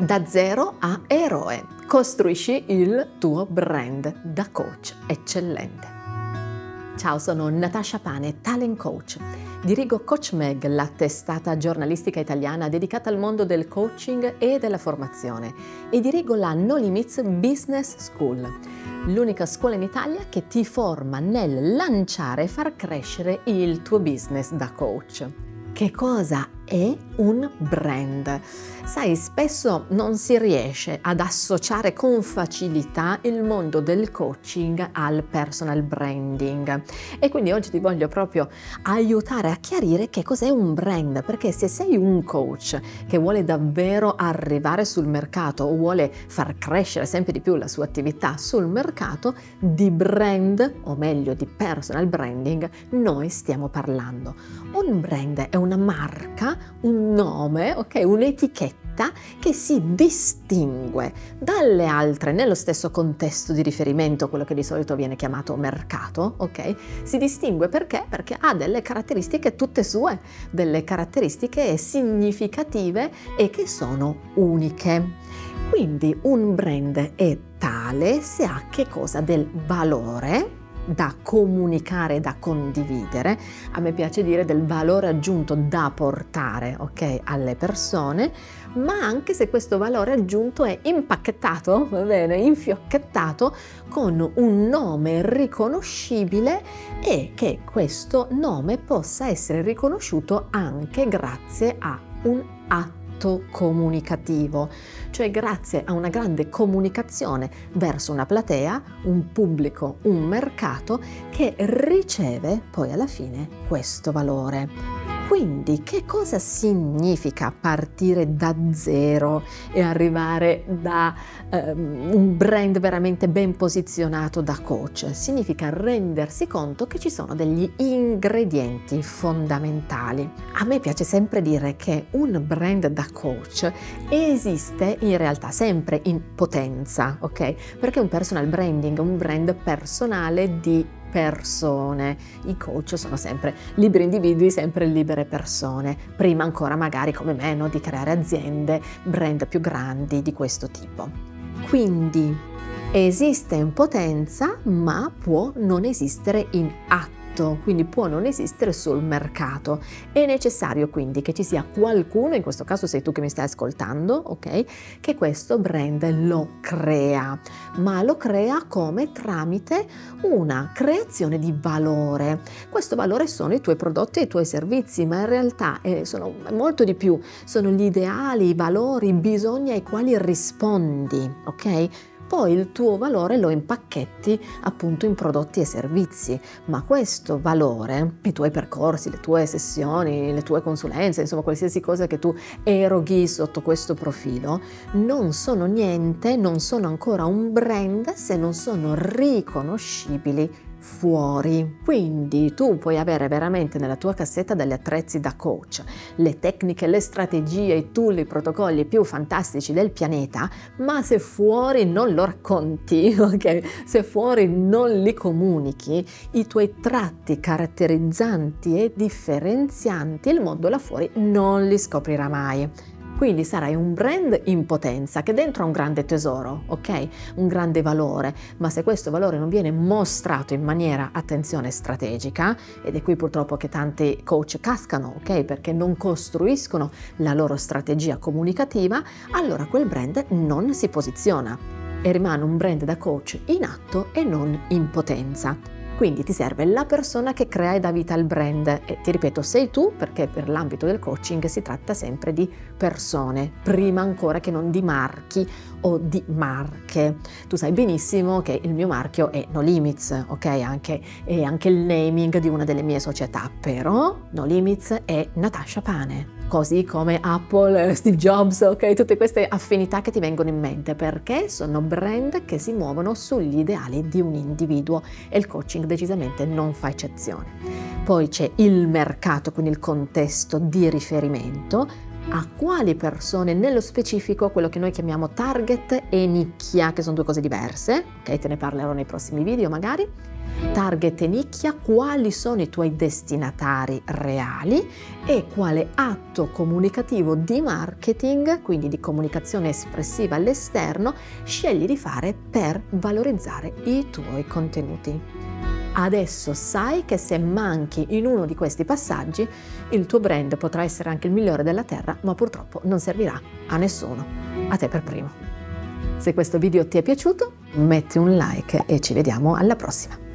Da zero a eroe. Costruisci il tuo brand da coach eccellente. Ciao, sono Natasha Pane, talent coach. Dirigo Coach Meg, la testata giornalistica italiana dedicata al mondo del coaching e della formazione e dirigo la No Limits Business School, l'unica scuola in Italia che ti forma nel lanciare e far crescere il tuo business da coach. Che cosa è un brand. Sai, spesso non si riesce ad associare con facilità il mondo del coaching al personal branding e quindi oggi ti voglio proprio aiutare a chiarire che cos'è un brand, perché se sei un coach che vuole davvero arrivare sul mercato o vuole far crescere sempre di più la sua attività sul mercato, di brand, o meglio di personal branding, noi stiamo parlando. Un brand è una marca un nome, ok? Un'etichetta che si distingue dalle altre nello stesso contesto di riferimento, quello che di solito viene chiamato mercato, ok? Si distingue perché? Perché ha delle caratteristiche tutte sue, delle caratteristiche significative e che sono uniche. Quindi un brand è tale se ha che cosa? Del valore, da comunicare, da condividere, a me piace dire del valore aggiunto da portare okay, alle persone, ma anche se questo valore aggiunto è impacchettato, va bene, infiocchettato con un nome riconoscibile e che questo nome possa essere riconosciuto anche grazie a un atto atto comunicativo, cioè grazie a una grande comunicazione verso una platea, un pubblico, un mercato che riceve poi alla fine questo valore. Quindi che cosa significa partire da zero e arrivare da um, un brand veramente ben posizionato da coach? Significa rendersi conto che ci sono degli ingredienti fondamentali. A me piace sempre dire che un brand da coach esiste in realtà sempre in potenza, ok? Perché un personal branding un brand personale di persone. I coach sono sempre liberi individui, sempre libere persone, prima ancora magari come me no? di creare aziende, brand più grandi di questo tipo. Quindi esiste in potenza ma può non esistere in atto mercato, quindi può non esistere sul mercato. È necessario quindi che ci sia qualcuno, in questo caso sei tu che mi stai ascoltando, ok, che questo brand lo crea, ma lo crea come tramite una creazione di valore. Questo valore sono i tuoi prodotti e i tuoi servizi, ma in realtà eh, sono molto di più, sono gli ideali, i valori, i bisogni ai quali rispondi, ok? poi il tuo valore lo impacchetti appunto in prodotti e servizi, ma questo valore, i tuoi percorsi, le tue sessioni, le tue consulenze, insomma qualsiasi cosa che tu eroghi sotto questo profilo, non sono niente, non sono ancora un brand se non sono riconoscibili fuori. Quindi tu puoi avere veramente nella tua cassetta degli attrezzi da coach, le tecniche, le strategie, i tool, i protocolli più fantastici del pianeta, ma se fuori non lo racconti, ok? Se fuori non li comunichi, i tuoi tratti caratterizzanti e differenzianti, il mondo là fuori non li scoprirà mai. Quindi sarai un brand in potenza che dentro ha un grande tesoro, ok? Un grande valore, ma se questo valore non viene mostrato in maniera, attenzione, strategica, ed è qui purtroppo che tanti coach cascano, ok? Perché non costruiscono la loro strategia comunicativa, allora quel brand non si posiziona e rimane un brand da coach in atto e non in potenza. Quindi ti serve la persona che crea e dà vita al brand e ti ripeto, sei tu perché per l'ambito del coaching si tratta sempre di persone, prima ancora che non di marchi o di marche. Tu sai benissimo che il mio marchio è No Limits, ok? Anche, è anche il naming di una delle mie società, però No Limits è Natasha Pane così come Apple, Steve Jobs, ok? Tutte queste affinità che ti vengono in mente perché sono brand che si muovono sugli ideali di un individuo e il coaching decisamente non fa eccezione. Poi c'è il mercato, quindi il contesto di riferimento, a quali persone, nello specifico quello che noi chiamiamo target e nicchia, che sono due cose diverse, ok? Te ne parlerò nei prossimi video magari. Target e nicchia, quali sono i tuoi destinatari reali e quale atto comunicativo di marketing, quindi di comunicazione espressiva all'esterno, scegli di fare per valorizzare i tuoi contenuti. Adesso sai che se manchi in uno di questi passaggi, il tuo brand potrà essere anche il migliore della Terra, ma purtroppo non servirà a nessuno, a te per primo. Se questo video ti è piaciuto, metti un like e ci vediamo alla prossima.